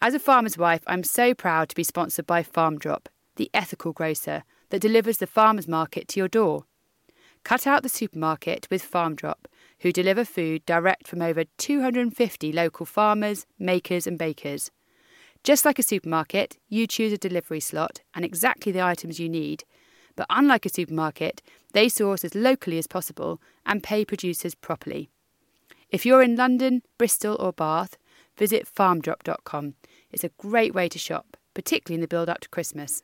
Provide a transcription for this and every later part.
As a farmer's wife, I'm so proud to be sponsored by Farmdrop, the ethical grocer that delivers the farmer's market to your door. Cut out the supermarket with Farmdrop, who deliver food direct from over 250 local farmers, makers, and bakers. Just like a supermarket, you choose a delivery slot and exactly the items you need. But unlike a supermarket, they source as locally as possible and pay producers properly. If you're in London, Bristol, or Bath, visit farmdrop.com. It's a great way to shop, particularly in the build up to Christmas.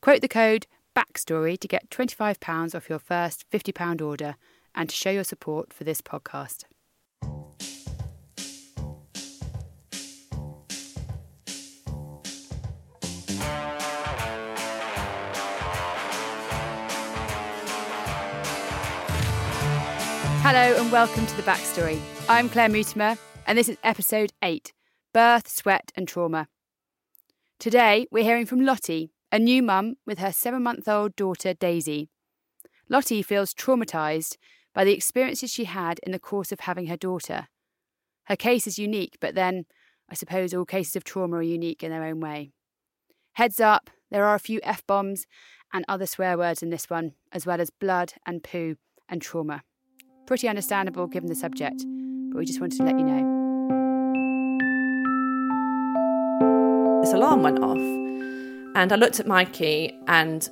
Quote the code BACKSTORY to get £25 off your first £50 order and to show your support for this podcast. Hello and welcome to the backstory. I'm Claire Mutimer, and this is episode 8 Birth, Sweat and Trauma. Today, we're hearing from Lottie, a new mum with her seven month old daughter Daisy. Lottie feels traumatised by the experiences she had in the course of having her daughter. Her case is unique, but then I suppose all cases of trauma are unique in their own way. Heads up, there are a few F bombs and other swear words in this one, as well as blood and poo and trauma. Pretty understandable given the subject, but we just wanted to let you know. This alarm went off, and I looked at Mikey and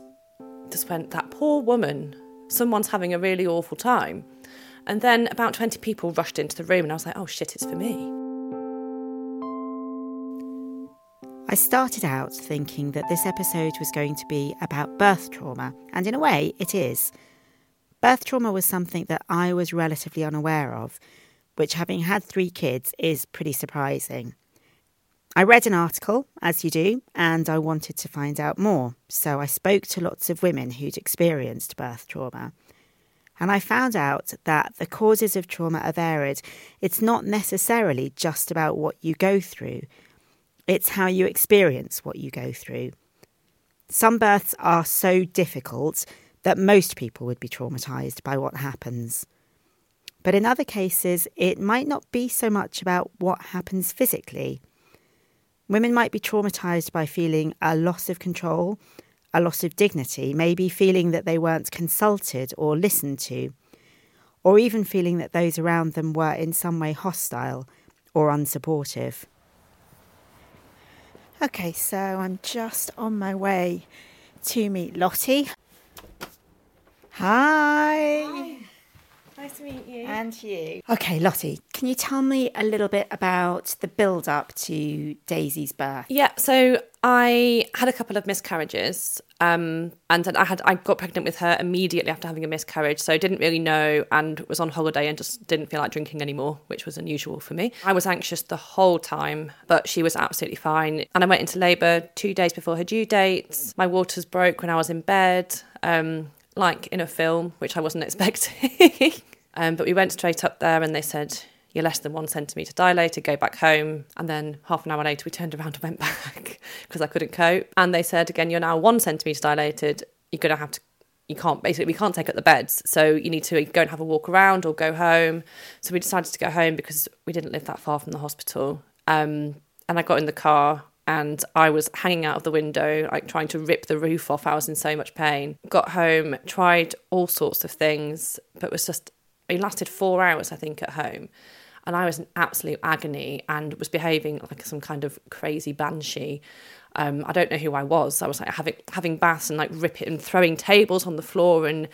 just went, That poor woman, someone's having a really awful time. And then about 20 people rushed into the room, and I was like, Oh shit, it's for me. I started out thinking that this episode was going to be about birth trauma, and in a way, it is. Birth trauma was something that I was relatively unaware of, which, having had three kids, is pretty surprising. I read an article, as you do, and I wanted to find out more, so I spoke to lots of women who'd experienced birth trauma. And I found out that the causes of trauma are varied. It's not necessarily just about what you go through, it's how you experience what you go through. Some births are so difficult that most people would be traumatised by what happens. But in other cases, it might not be so much about what happens physically. Women might be traumatised by feeling a loss of control, a loss of dignity, maybe feeling that they weren't consulted or listened to, or even feeling that those around them were in some way hostile or unsupportive. Okay, so I'm just on my way to meet Lottie. Hi. Nice to meet you. And you. Okay, Lottie, can you tell me a little bit about the build up to Daisy's birth? Yeah, so I had a couple of miscarriages, um, and then I had I got pregnant with her immediately after having a miscarriage. So I didn't really know, and was on holiday and just didn't feel like drinking anymore, which was unusual for me. I was anxious the whole time, but she was absolutely fine. And I went into labour two days before her due date. My waters broke when I was in bed. Um, like in a film, which I wasn't expecting. um, but we went straight up there and they said, You're less than one centimetre dilated, go back home. And then half an hour later, we turned around and went back because I couldn't cope. And they said, Again, you're now one centimetre dilated, you're going to have to. You can't basically, we can't take up the beds. So you need to go and have a walk around or go home. So we decided to go home because we didn't live that far from the hospital. Um, and I got in the car and I was hanging out of the window, like trying to rip the roof off. I was in so much pain. Got home, tried all sorts of things, but was just, it lasted four hours, I think, at home. and I was in absolute agony and was behaving like some kind of crazy banshee. Um, I don't know who I was. I was like having having baths and like ripping and throwing tables on the floor and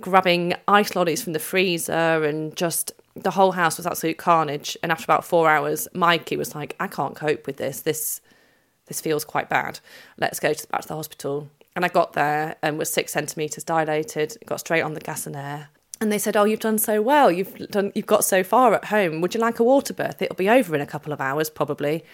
grabbing ice lollies from the freezer and just the whole house was absolute carnage. And after about four hours, Mikey was like, "I can't cope with this. This this feels quite bad. Let's go to, back to the hospital." And I got there um, and was six centimeters dilated. Got straight on the gas and air and they said, "Oh, you've done so well. You've done. You've got so far at home. Would you like a water birth? It'll be over in a couple of hours, probably."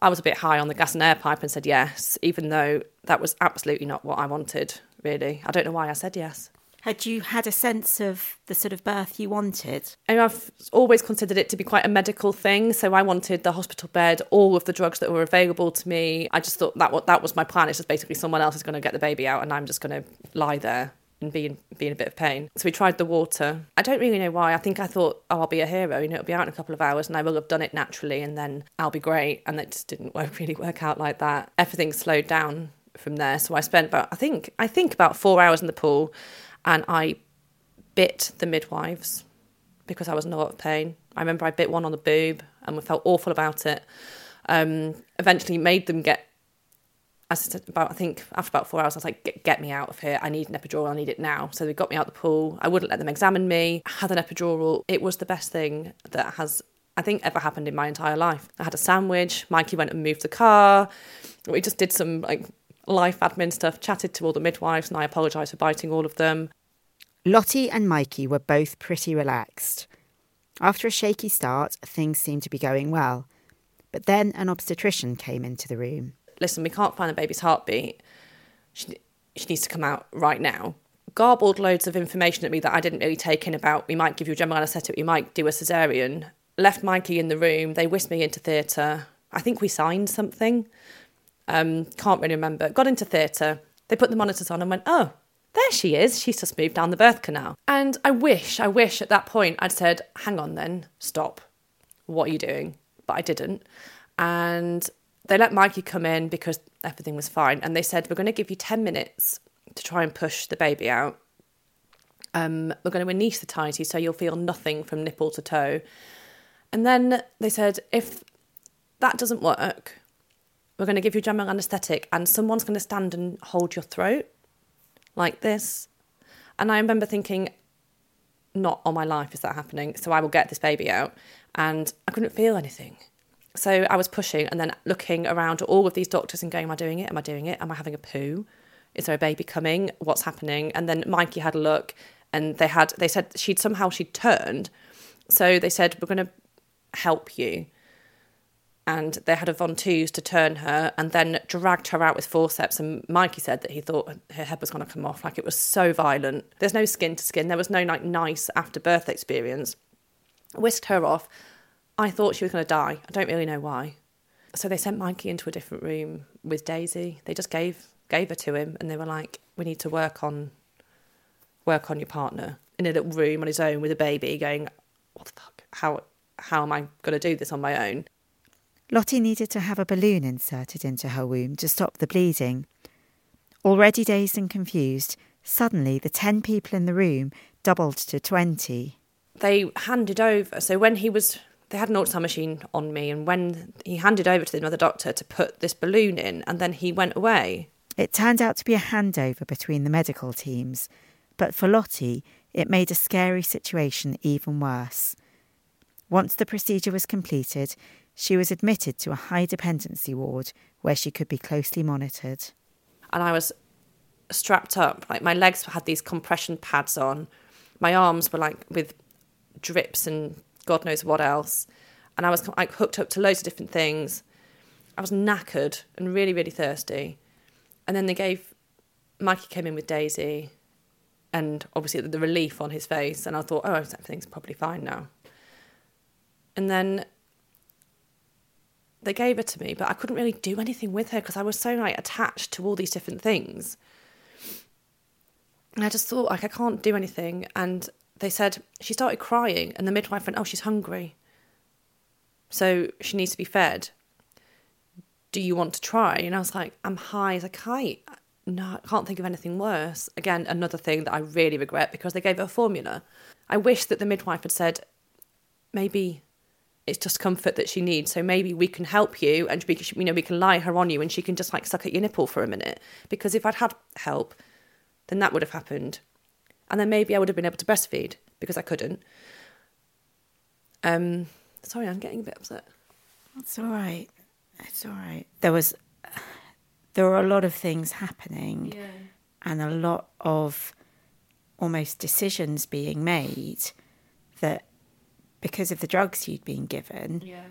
I was a bit high on the gas and air pipe and said yes, even though that was absolutely not what I wanted. Really, I don't know why I said yes. Had you had a sense of the sort of birth you wanted? And I've always considered it to be quite a medical thing. So I wanted the hospital bed, all of the drugs that were available to me. I just thought that that was my plan. It's just basically someone else is going to get the baby out, and I'm just going to lie there and be in, be in a bit of pain. So we tried the water. I don't really know why. I think I thought, oh, I'll be a hero. You know, it'll be out in a couple of hours and I will have done it naturally and then I'll be great. And it just didn't work, really work out like that. Everything slowed down from there. So I spent about, I think, I think about four hours in the pool and I bit the midwives because I was in a lot of pain. I remember I bit one on the boob and we felt awful about it. Um, eventually made them get I said about I think after about four hours, I was like, get, get, me out of here. I need an epidural. I need it now. So they got me out the pool. I wouldn't let them examine me. I had an epidural. It was the best thing that has I think ever happened in my entire life. I had a sandwich. Mikey went and moved the car. We just did some like life admin stuff. Chatted to all the midwives, and I apologised for biting all of them. Lottie and Mikey were both pretty relaxed. After a shaky start, things seemed to be going well. But then an obstetrician came into the room listen, we can't find the baby's heartbeat. She, she needs to come out right now. Garbled loads of information at me that I didn't really take in about we might give you a general anaesthetic, we might do a cesarean. Left Mikey in the room. They whisked me into theatre. I think we signed something. Um, can't really remember. Got into theatre. They put the monitors on and went, oh, there she is. She's just moved down the birth canal. And I wish, I wish at that point I'd said, hang on then, stop. What are you doing? But I didn't. And they let Mikey come in because everything was fine, and they said we're going to give you ten minutes to try and push the baby out. Um, we're going to anaesthetise you so you'll feel nothing from nipple to toe. And then they said if that doesn't work, we're going to give you general anaesthetic, and someone's going to stand and hold your throat like this. And I remember thinking, not on my life is that happening. So I will get this baby out. And I couldn't feel anything. So I was pushing and then looking around at all of these doctors and going, Am I doing it? Am I doing it? Am I having a poo? Is there a baby coming? What's happening? And then Mikey had a look and they had they said she'd somehow she'd turned. So they said, We're gonna help you. And they had a ventouse to turn her and then dragged her out with forceps. And Mikey said that he thought her head was going to come off. Like it was so violent. There's no skin to skin. There was no like nice after birth experience. Whisked her off I thought she was going to die. I don't really know why. So they sent Mikey into a different room with Daisy. They just gave gave her to him, and they were like, "We need to work on work on your partner in a little room on his own with a baby." Going, "What the fuck? How how am I going to do this on my own?" Lottie needed to have a balloon inserted into her womb to stop the bleeding. Already dazed and confused, suddenly the ten people in the room doubled to twenty. They handed over. So when he was they had an ultrasound machine on me, and when he handed over to another doctor to put this balloon in, and then he went away. It turned out to be a handover between the medical teams, but for Lottie, it made a scary situation even worse. Once the procedure was completed, she was admitted to a high dependency ward where she could be closely monitored. And I was strapped up, like my legs had these compression pads on, my arms were like with drips and God knows what else. And I was like hooked up to loads of different things. I was knackered and really, really thirsty. And then they gave, Mikey came in with Daisy and obviously the relief on his face. And I thought, oh, everything's probably fine now. And then they gave her to me, but I couldn't really do anything with her because I was so like attached to all these different things. And I just thought like I can't do anything. And they said she started crying, and the midwife went, Oh, she's hungry. So she needs to be fed. Do you want to try? And I was like, I'm high as a kite. No, I can't think of anything worse. Again, another thing that I really regret because they gave her a formula. I wish that the midwife had said, maybe it's just comfort that she needs. So maybe we can help you, and we can, you know we can lie her on you, and she can just like suck at your nipple for a minute. Because if I'd had help, then that would have happened, and then maybe I would have been able to breastfeed because I couldn't. Um, sorry, I'm getting a bit upset. It's all right. It's all right. There was, there were a lot of things happening, yeah. and a lot of almost decisions being made that because of the drugs you'd been given, Yeah.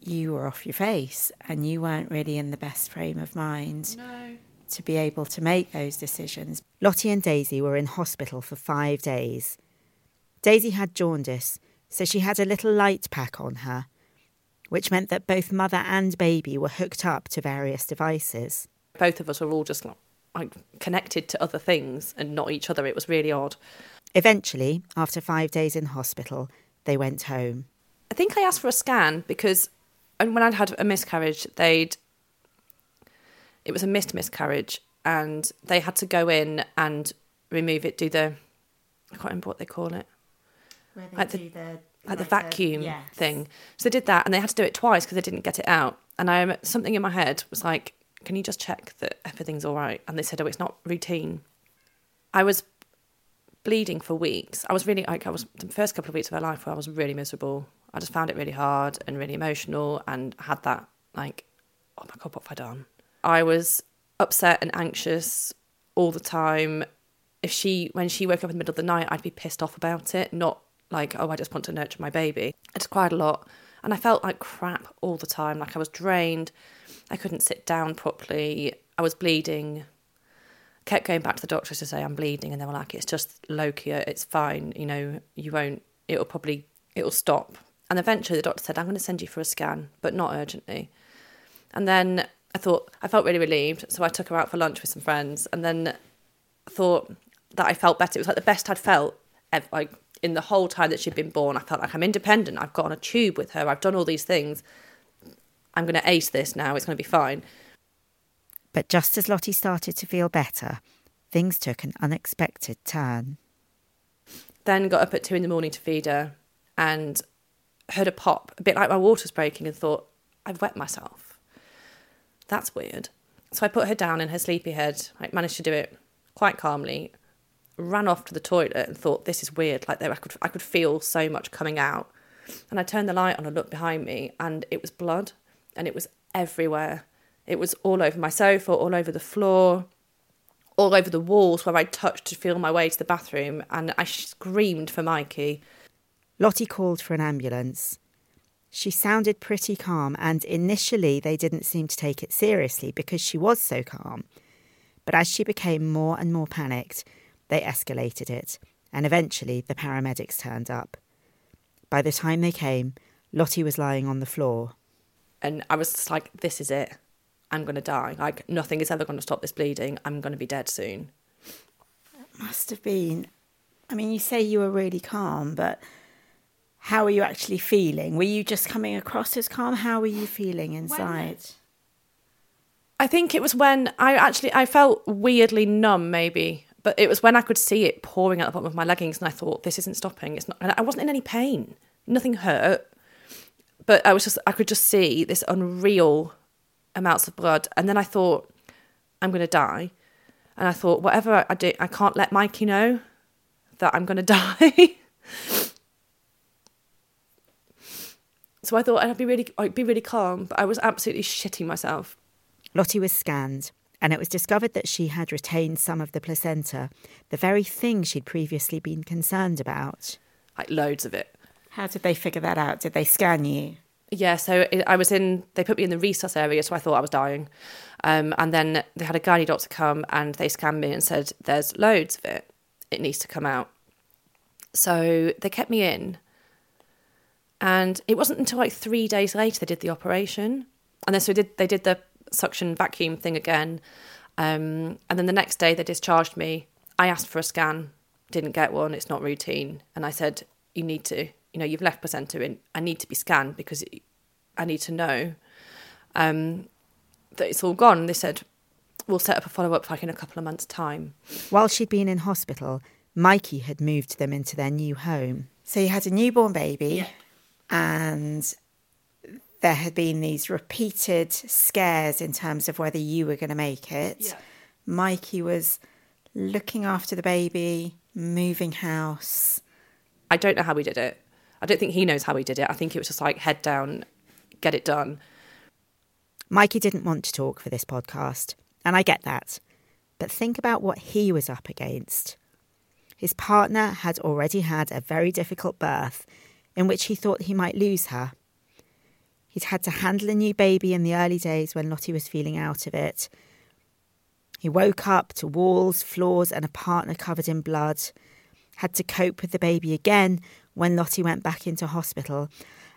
you were off your face and you weren't really in the best frame of mind No. to be able to make those decisions. Lottie and Daisy were in hospital for five days. Daisy had jaundice, so she had a little light pack on her, which meant that both mother and baby were hooked up to various devices. Both of us were all just like, like connected to other things and not each other. It was really odd. Eventually, after five days in hospital, they went home. I think I asked for a scan because and when I'd had a miscarriage, they'd it was a missed miscarriage, and they had to go in and remove it, do the I can't remember what they call it, Like the- like the vacuum thing. So they did that, and they had to do it twice because they didn't get it out. And I something in my head was like, "Can you just check that everything's all right?" And they said, "Oh, it's not routine." I was bleeding for weeks. I was really like I was the first couple of weeks of her life where I was really miserable. I just found it really hard and really emotional and had that like, oh my god, what have I done? I was upset and anxious all the time. If she when she woke up in the middle of the night, I'd be pissed off about it, not like, oh, I just want to nurture my baby. I just cried a lot. And I felt like crap all the time. Like I was drained. I couldn't sit down properly. I was bleeding kept going back to the doctors to say I'm bleeding, and they were like, "It's just lochia. It's fine. You know, you won't. It'll probably it'll stop." And eventually, the doctor said, "I'm going to send you for a scan, but not urgently." And then I thought I felt really relieved, so I took her out for lunch with some friends, and then thought that I felt better. It was like the best I'd felt ever, like in the whole time that she'd been born. I felt like I'm independent. I've got on a tube with her. I've done all these things. I'm going to ace this now. It's going to be fine. But just as Lottie started to feel better, things took an unexpected turn. Then got up at two in the morning to feed her and heard a pop, a bit like my water's breaking, and thought, I've wet myself. That's weird. So I put her down in her sleepy head. I managed to do it quite calmly. Ran off to the toilet and thought, this is weird. Like I could, I could feel so much coming out. And I turned the light on and looked behind me, and it was blood, and it was everywhere. It was all over my sofa, all over the floor, all over the walls where I touched to feel my way to the bathroom, and I screamed for Mikey. Lottie called for an ambulance. She sounded pretty calm, and initially they didn't seem to take it seriously because she was so calm. But as she became more and more panicked, they escalated it, and eventually the paramedics turned up. By the time they came, Lottie was lying on the floor. And I was just like, this is it. I'm going to die. Like, nothing is ever going to stop this bleeding. I'm going to be dead soon. It must have been. I mean, you say you were really calm, but how were you actually feeling? Were you just coming across as calm? How were you feeling inside? I think it was when I actually I felt weirdly numb, maybe, but it was when I could see it pouring out the bottom of my leggings, and I thought, this isn't stopping. It's not. And I wasn't in any pain. Nothing hurt, but I was just I could just see this unreal amounts of blood, and then I thought, I'm going to die, and I thought, whatever I do, I can't let Mikey know that I'm going to die. so I thought I'd be really, I'd be really calm, but I was absolutely shitting myself. Lottie was scanned, and it was discovered that she had retained some of the placenta, the very thing she'd previously been concerned about. like loads of it. How did they figure that out? Did they scan you? Yeah, so I was in. They put me in the resus area, so I thought I was dying. Um, and then they had a gynae doctor come and they scanned me and said, "There's loads of it. It needs to come out." So they kept me in, and it wasn't until like three days later they did the operation, and then so they did they did the suction vacuum thing again, um, and then the next day they discharged me. I asked for a scan, didn't get one. It's not routine, and I said, "You need to." You know, you've left placenta in. I need to be scanned because I need to know um, that it's all gone. They said, we'll set up a follow up like in a couple of months' time. While she'd been in hospital, Mikey had moved them into their new home. So you had a newborn baby, and there had been these repeated scares in terms of whether you were going to make it. Yeah. Mikey was looking after the baby, moving house. I don't know how we did it. I don't think he knows how he did it. I think it was just like head down, get it done. Mikey didn't want to talk for this podcast, and I get that. But think about what he was up against. His partner had already had a very difficult birth in which he thought he might lose her. He'd had to handle a new baby in the early days when Lottie was feeling out of it. He woke up to walls, floors, and a partner covered in blood. Had to cope with the baby again when Lottie went back into hospital.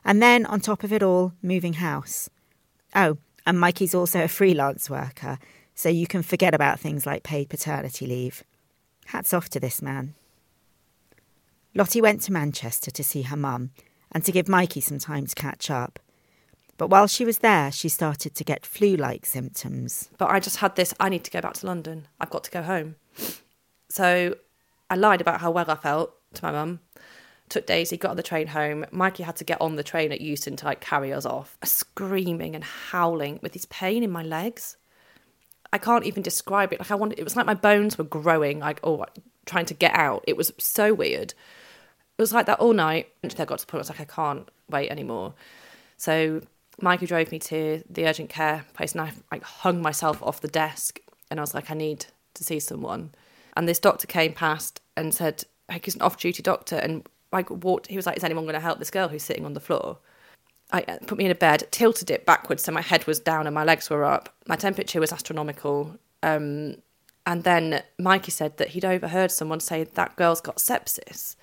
And then, on top of it all, moving house. Oh, and Mikey's also a freelance worker, so you can forget about things like paid paternity leave. Hats off to this man. Lottie went to Manchester to see her mum and to give Mikey some time to catch up. But while she was there, she started to get flu like symptoms. But I just had this I need to go back to London. I've got to go home. So I lied about how well I felt to my mum. Took Daisy, got on the train home. Mikey had to get on the train at Euston to like carry us off. Screaming and howling with this pain in my legs. I can't even describe it. Like I wanted, it was like my bones were growing, like oh, trying to get out. It was so weird. It was like that all night. Until I got to the point I was like, I can't wait anymore. So Mikey drove me to the urgent care place, and I like hung myself off the desk, and I was like, I need to see someone. And this doctor came past and said, like, he's an off-duty doctor, and like walked. He was like, "Is anyone going to help this girl who's sitting on the floor?" I uh, put me in a bed, tilted it backwards so my head was down and my legs were up. My temperature was astronomical. Um, and then Mikey said that he'd overheard someone say that girl's got sepsis.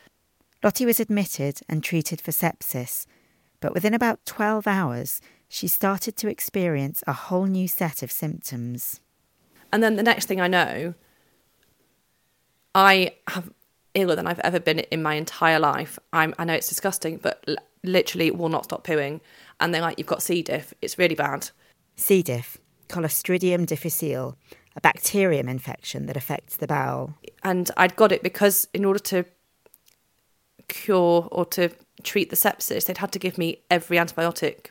Lottie was admitted and treated for sepsis, but within about 12 hours, she started to experience a whole new set of symptoms. And then the next thing I know, I have iller than I've ever been in my entire life. I'm, I know it's disgusting, but l- literally will not stop pooing. And they're like, you've got C. diff. It's really bad. C. diff, Clostridium difficile, a bacterium infection that affects the bowel. And I'd got it because in order to cure or to treat the sepsis, they'd had to give me every antibiotic.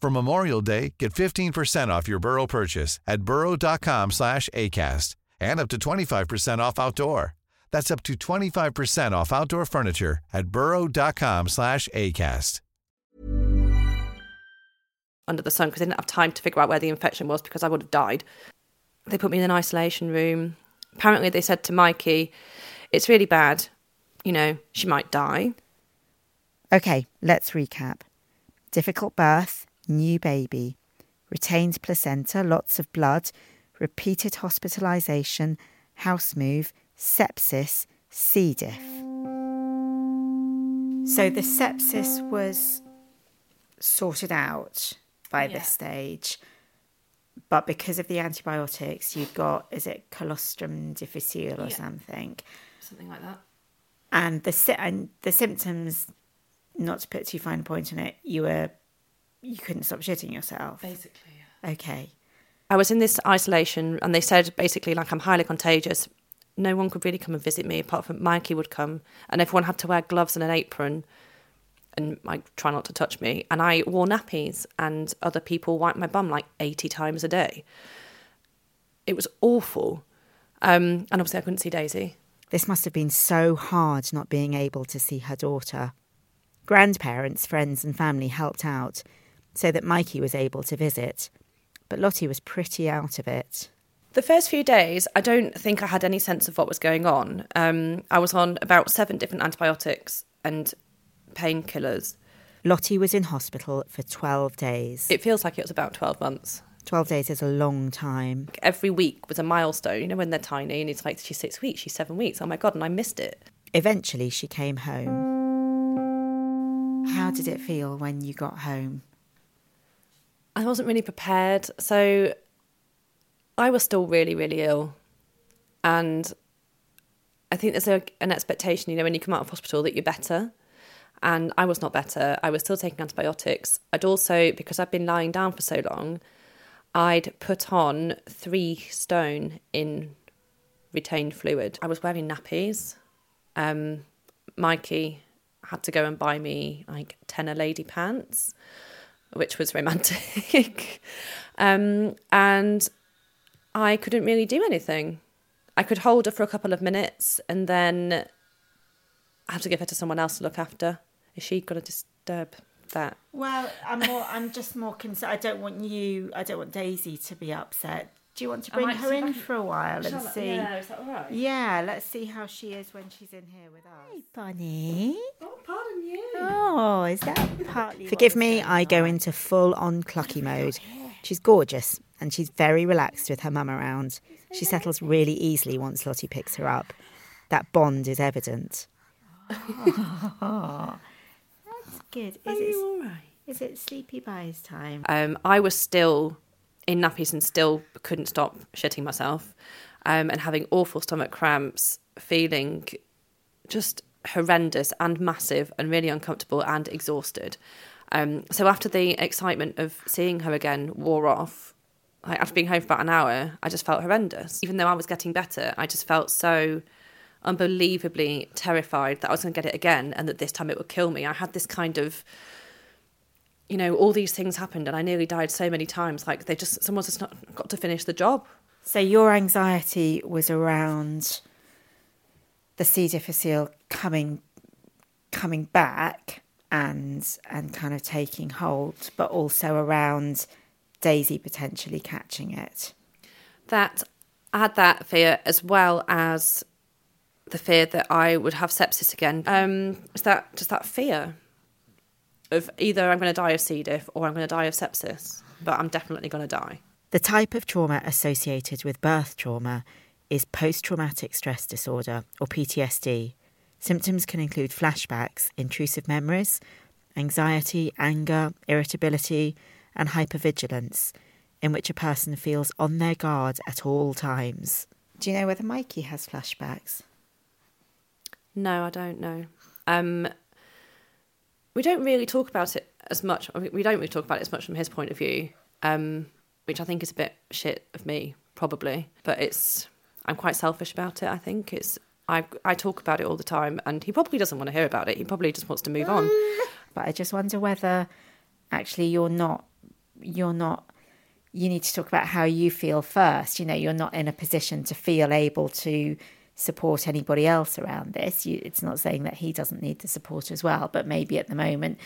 For Memorial Day, get 15% off your Burrow purchase at burrow.com slash ACAST and up to 25% off outdoor. That's up to 25% off outdoor furniture at burrow.com slash ACAST. under the sun because they didn't have time to figure out where the infection was because I would have died. They put me in an isolation room. Apparently, they said to Mikey, It's really bad. You know, she might die. Okay, let's recap. Difficult birth, new baby, retained placenta, lots of blood, repeated hospitalisation, house move, sepsis, C. diff. So the sepsis was sorted out by Yeah. this stage, but because of the antibiotics, you've got is it colostrum difficile or Yeah. something, Something like that. and the and the symptoms. Not to put too fine a point on it, you were you couldn't stop shitting yourself. Basically, Okay. I was in this isolation and they said basically, like, I'm highly contagious. no one could really come and visit me apart from Mikey would come, and everyone had to wear gloves and an apron and like try not to touch me. And I wore nappies, and other people wiped my bum like 80 times a day. It was awful. Um, and obviously, I couldn't see Daisy. This must have been so hard not being able to see her daughter. Grandparents, friends, and family helped out so that Mikey was able to visit, but Lottie was pretty out of it. The first few days, I don't think I had any sense of what was going on. Um, I was on about seven different antibiotics and painkillers. Lottie was in hospital for 12 days. It feels like it was about 12 months. 12 days is a long time. Every week was a milestone, you know, when they're tiny and it's like, she's six weeks, she's seven weeks. Oh my God, and I missed it. Eventually, she came home. How did it feel when you got home? I wasn't really prepared. So I was still really, really ill. And I think there's a, an expectation, you know, when you come out of hospital that you're better. And I was not better. I was still taking antibiotics. I'd also, because I'd been lying down for so long, I'd put on three stone in retained fluid. I was wearing nappies. Um, Mikey had to go and buy me like Tena Lady pants, which was romantic. um, and I couldn't really do anything. I could hold her for a couple of minutes and then I have to give her to someone else to look after. Is she going to disturb that? Well, I'm more. I'm just more concerned. I don't want you. I don't want Daisy to be upset. Do you want to bring her in for a while and see? Yeah, is that all right? Yeah, let's see how she is when she's in here with us. Hey, Bonnie. Oh, pardon you. Oh, is that partly? Forgive me, I go into full on clucky mode. She's gorgeous and she's very relaxed with her mum around. She settles really easily once Lottie picks her up. That bond is evident. Oh, that's good. Is Are it, you all right? is it sleepy buys time? Um, I was still in nappies and still couldn't stop shitting myself um, and having awful stomach cramps, feeling just horrendous and massive and really uncomfortable and exhausted. Um, so after the excitement of seeing her again wore off, like after being home for about an hour, I just felt horrendous. Even though I was getting better, I just felt so unbelievably terrified that I was going to get it again and that this time it would kill me. I had this kind of, you know, all these things happened and I nearly died so many times. Like they just, someone's just not got to finish the job. So your anxiety was around the C. difficile coming coming back and and kind of taking hold, but also around Daisy potentially catching it. That I had that fear as well as the fear that I would have sepsis again. Um, is that just that fear of either I'm going to die of C. diff or I'm going to die of sepsis, but I'm definitely going to die. The type of trauma associated with birth trauma is post traumatic stress disorder, or PTSD. Symptoms can include flashbacks, intrusive memories, anxiety, anger, irritability, and hypervigilance, in which a person feels on their guard at all times. Do you know whether Mikey has flashbacks? No, I don't know. Um, we don't really talk about it as much. I mean, we don't really talk about it as much from his point of view, um, which I think is a bit shit of me, probably. But it's I'm quite selfish about it. I think it's I I talk about it all the time, and he probably doesn't want to hear about it. He probably just wants to move on. But I just wonder whether actually you're not you're not you need to talk about how you feel first. You know, you're not in a position to feel able to support anybody else around this. You, it's not saying that he doesn't need the support as well, but maybe at the moment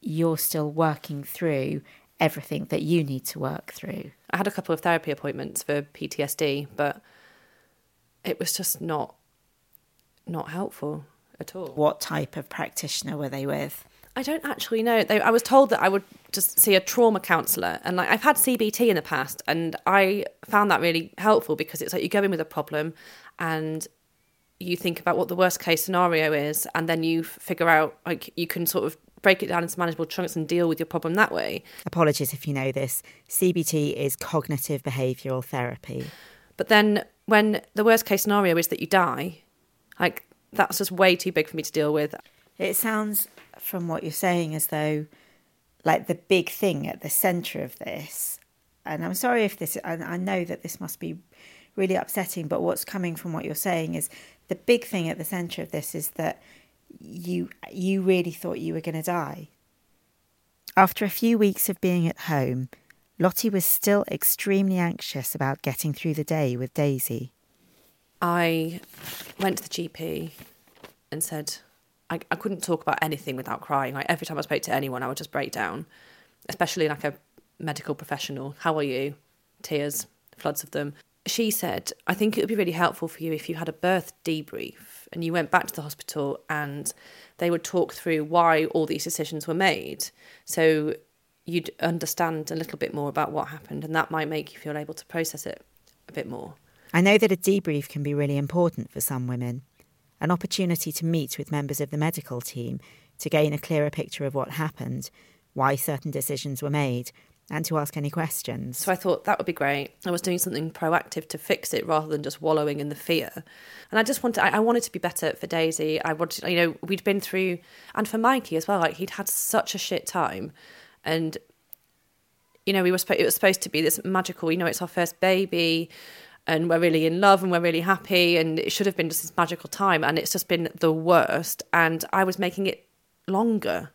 you're still working through everything that you need to work through. I had a couple of therapy appointments for PTSD, but it was just not not helpful at all. What type of practitioner were they with? I don't actually know. They, I was told that I would just see a trauma counsellor, and like I've had CBT in the past, and I found that really helpful because it's like you go in with a problem, and you think about what the worst case scenario is, and then you figure out like you can sort of break it down into manageable chunks and deal with your problem that way. Apologies if you know this. CBT is cognitive behavioural therapy. But then when the worst case scenario is that you die, like that's just way too big for me to deal with. It sounds from what you're saying as though, like, the big thing at the centre of this, and I'm sorry if this, I, I know that this must be really upsetting. But what's coming from what you're saying is the big thing at the centre of this is that you you really thought you were going to die. After a few weeks of being at home, Lottie was still extremely anxious about getting through the day with Daisy. I went to the GP and said I, I couldn't talk about anything without crying. Like every time I spoke to anyone, I would just break down, especially like a medical professional. How are you? Tears, floods of them. She said, I think it would be really helpful for you if you had a birth debrief and you went back to the hospital and they would talk through why all these decisions were made. So you'd understand a little bit more about what happened and that might make you feel able to process it a bit more. I know that a debrief can be really important for some women an opportunity to meet with members of the medical team to gain a clearer picture of what happened, why certain decisions were made, and to ask any questions. So I thought that would be great. I was doing something proactive to fix it rather than just wallowing in the fear. And I just wanted, I, I wanted to be better for Daisy. I wanted, you know, we'd been through, and for Mikey as well. Like he'd had such a shit time, and you know, we were it was supposed to be this magical. You know, it's our first baby and we're really in love and we're really happy and it should have been just this magical time and it's just been the worst and I was making it longer.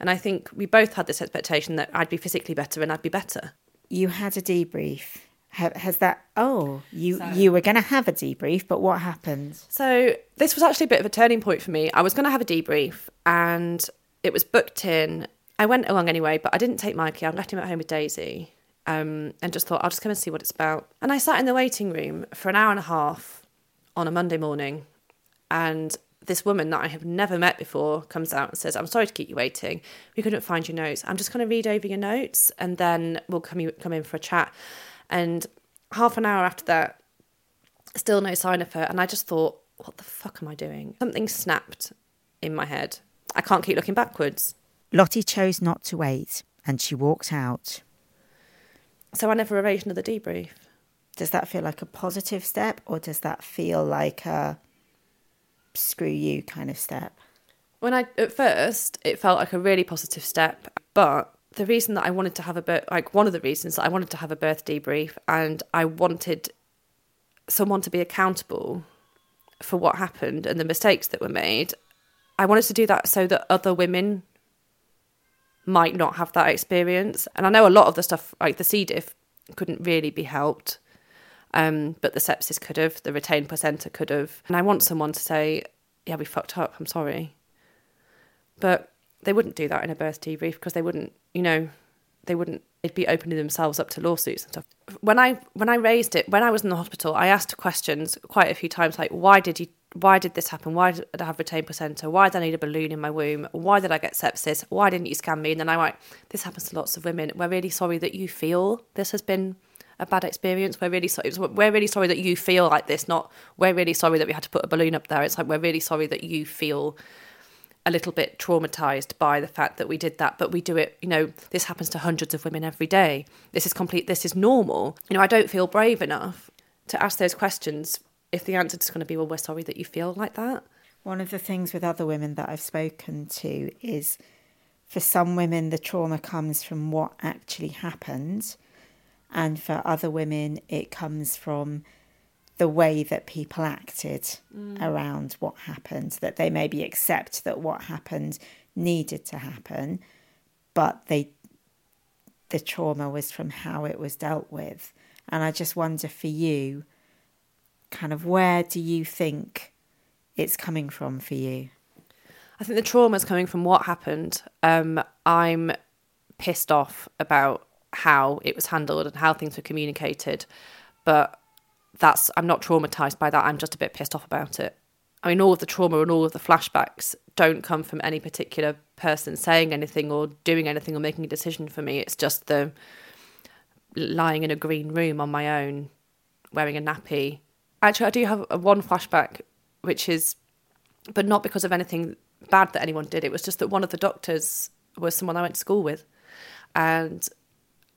And I think we both had this expectation that I'd be physically better and I'd be better. You had a debrief. Has that? Oh, you so, you were going to have a debrief, but what happened? So this was actually a bit of a turning point for me. I was going to have a debrief, and it was booked in. I went along anyway, but I didn't take Mikey. I left him at home with Daisy, um, and just thought I'll just come and see what it's about. And I sat in the waiting room for an hour and a half on a Monday morning, and this woman that I have never met before comes out and says, "I'm sorry to keep you waiting. We couldn't find your notes. I'm just going to read over your notes, and then we'll come come in for a chat." And half an hour after that, still no sign of her, and I just thought, "What the fuck am I doing?" Something snapped in my head. I can't keep looking backwards. Lottie chose not to wait, and she walked out. So I never arranged another debrief. Does that feel like a positive step or does that feel like a screw you kind of step? When I at first it felt like a really positive step, but the reason that I wanted to have a birth, like one of the reasons that I wanted to have a birth debrief and I wanted someone to be accountable for what happened and the mistakes that were made. I wanted to do that so that other women might not have that experience. And I know a lot of the stuff, like the C. diff, couldn't really be helped, um, but the sepsis could have, the retained placenta could have. And I want someone to say, yeah, we fucked up, I'm sorry. But they wouldn't do that in a birth debrief because they wouldn't, you know, they wouldn't they'd be opening themselves up to lawsuits and stuff. When I when I raised it, when I was in the hospital, I asked questions quite a few times like why did you why did this happen? Why did I have retained placenta? Why did I need a balloon in my womb? Why did I get sepsis? Why didn't you scan me? And then I went, this happens to lots of women. We're really sorry that you feel this has been a bad experience. We're really sorry. We're really sorry that you feel like this. Not we're really sorry that we had to put a balloon up there. It's like we're really sorry that you feel a little bit traumatized by the fact that we did that but we do it you know this happens to hundreds of women every day this is complete this is normal you know i don't feel brave enough to ask those questions if the answer is going to be, well, we're sorry that you feel like that. One of the things with other women that I've spoken to is for some women, the trauma comes from what actually happened. And for other women, it comes from the way that people acted mm. around what happened, that they maybe accept that what happened needed to happen, but they the trauma was from how it was dealt with. And I just wonder for you, kind of where do you think it's coming from for you? I think the trauma is coming from what happened. Um, I'm pissed off about how it was handled and how things were communicated, but that's I'm not traumatized by that. I'm just a bit pissed off about it. I mean, all of the trauma and all of the flashbacks don't come from any particular person saying anything or doing anything or making a decision for me. It's just the lying in a green room on my own, wearing a nappy, actually, I do have one flashback, which is, but not because of anything bad that anyone did. It was just that one of the doctors was someone I went to school with, and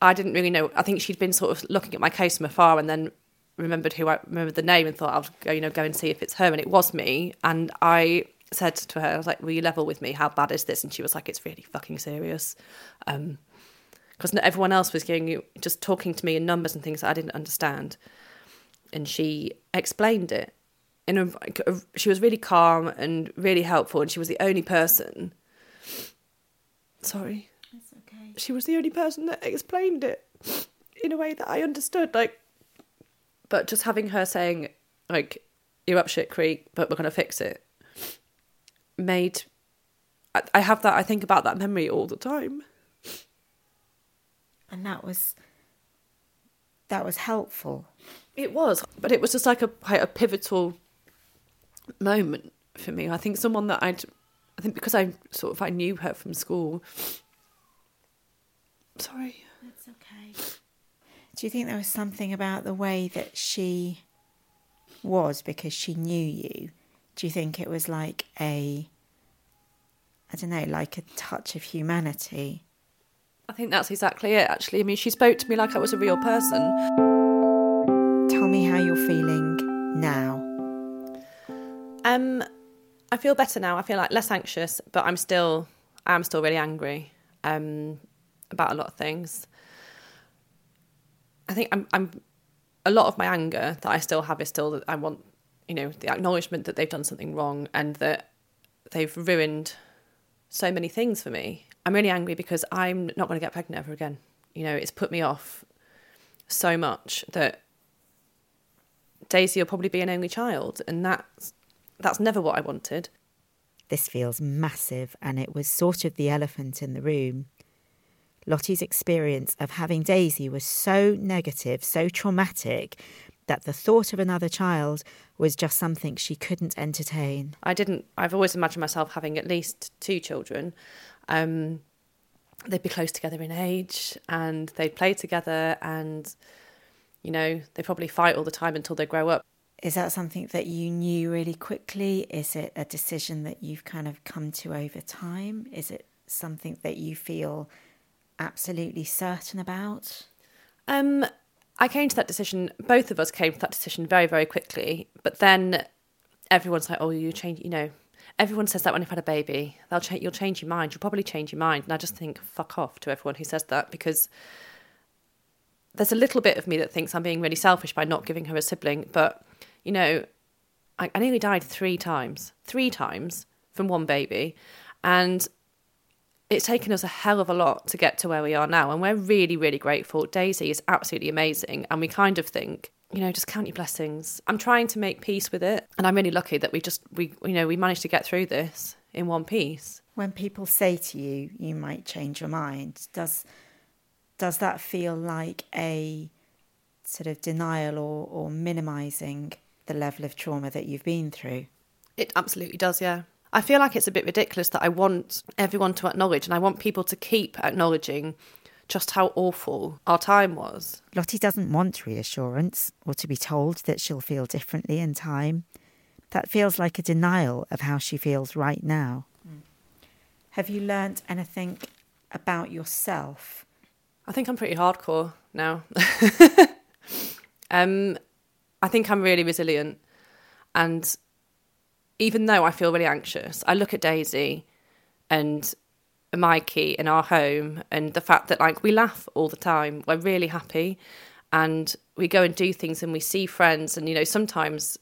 I didn't really know. I think she'd been sort of looking at my case from afar, and then remembered who I remembered the name and thought I'll go, you know, go and see if it's her, and it was me. And I said to her, I was like, "Will you level with me? How bad is this?" And she was like, "It's really fucking serious." Um, because everyone else was getting just talking to me in numbers and things that I didn't understand. and she explained it. In a, she was really calm and really helpful, and she was the only person. Sorry. She was the only person that explained it in a way that I understood. Like, but just having her saying, like, you're up shit creek, but we're going to fix it, made. I, I have that, I think about that memory all the time. And that was that was helpful. It was, but it was just like a quite a pivotal moment for me. I think someone that I'd, I think because I sort of I knew her from school. Sorry. That's okay. Do you think there was something about the way that she was because she knew you? Do you think it was like a, I don't know, like a touch of humanity? I think that's exactly it. Actually, I mean, she spoke to me like I was a real person. Tell me how you're feeling now. Um, I feel better now. I feel like less anxious, but I'm still, I'm still really angry. Um, about a lot of things. I think I'm, I'm, a lot of my anger that I still have is still that I want, you know, the acknowledgement that they've done something wrong and that they've ruined so many things for me. I'm really angry because I'm not going to get pregnant ever again. You know, it's put me off so much that Daisy will probably be an only child, and that's that's never what I wanted. This feels massive, and it was sort of the elephant in the room. Lotty's experience of having Daisy was so negative, so traumatic, that the thought of another child was just something she couldn't entertain. I didn't, I've always imagined myself having at least two children. Um, they'd be close together in age and they'd play together and, you know, they probably fight all the time until they grow up. Is that something that you knew really quickly? Is it a decision that you've kind of come to over time? Is it something that you feel absolutely certain about? Um, I came to that decision. Both of us came to that decision very, very quickly. But then everyone's like, "Oh, you change." You know, everyone says that when you've had a baby, they'll change. You'll change your mind. You'll probably change your mind. And I just think, fuck off to everyone who says that because there's a little bit of me that thinks I'm being really selfish by not giving her a sibling. But you know, I, I nearly died three times, three times from one baby, and it's taken us a hell of a lot to get to where we are now. And we're really, really grateful. Daisy is absolutely amazing. And we kind of think, you know, just count your blessings. I'm trying to make peace with it. And I'm really lucky that we just, we, you know, we managed to get through this in one piece. When people say to you, you might change your mind, does, does that feel like a sort of denial or, or minimizing the level of trauma that you've been through? It absolutely does, yeah. I feel like it's a bit ridiculous that I want everyone to acknowledge and I want people to keep acknowledging just how awful our time was. Lotty doesn't want reassurance or to be told that she'll feel differently in time. That feels like a denial of how she feels right now. Mm. Have you learnt anything about yourself? I think I'm pretty hardcore now. um, I think I'm really resilient and even though I feel really anxious, I look at Daisy and Mikey in our home and the fact that like we laugh all the time. We're really happy and we go and do things and we see friends and you know sometimes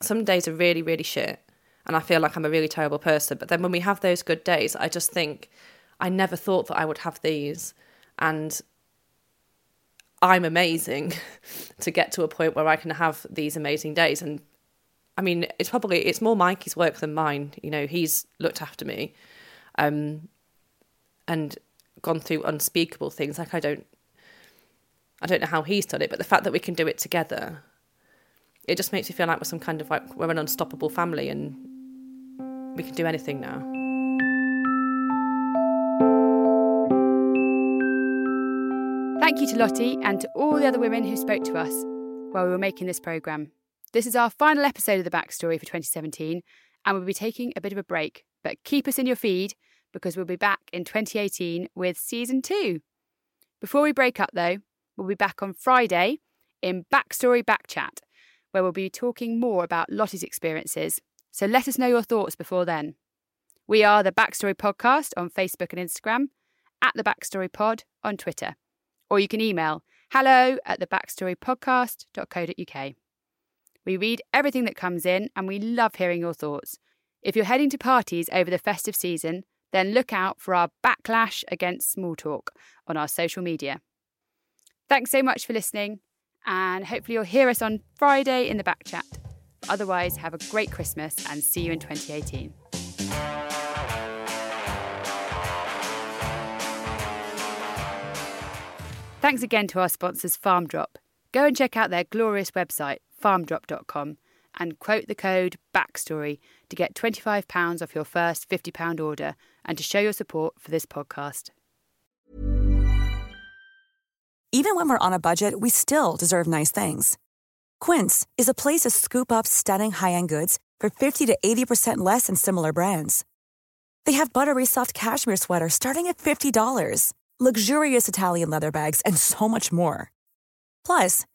some days are really really shit and I feel like I'm a really terrible person but then when we have those good days I just think I never thought that I would have these and I'm amazing to get to a point where I can have these amazing days and I mean, it's probably it's more Mikey's work than mine. You know, he's looked after me, um, and gone through unspeakable things. Like I don't, I don't know how he's done it, but the fact that we can do it together, it just makes me feel like we're some kind of like we're an unstoppable family, and we can do anything now. Thank you to Lotty and to all the other women who spoke to us while we were making this programme. This is our final episode of the backstory for 2017, and we'll be taking a bit of a break. But keep us in your feed because we'll be back in 2018 with season two. Before we break up, though, we'll be back on Friday in Backstory Backchat, where we'll be talking more about Lotty's experiences. So let us know your thoughts before then. We are the Backstory Podcast on Facebook and Instagram, at the Backstory Pod on Twitter, or you can email hello at the backstorypodcast.co.uk. We read everything that comes in and we love hearing your thoughts. If you're heading to parties over the festive season, then look out for our backlash against small talk on our social media. Thanks so much for listening, and hopefully you'll hear us on Friday in the back chat. Otherwise, have a great Christmas and see you in 2018. Thanks again to our sponsors, Farmdrop. Go and check out their glorious website, farmdrop.com, and quote the code BACKSTORY to get £25 off your first £50 order and to show your support for this podcast. Even when we're on a budget, we still deserve nice things. Quince is a place to scoop up stunning high end goods for 50 to 80% less than similar brands. They have buttery soft cashmere sweaters starting at $50, luxurious Italian leather bags, and so much more. Plus,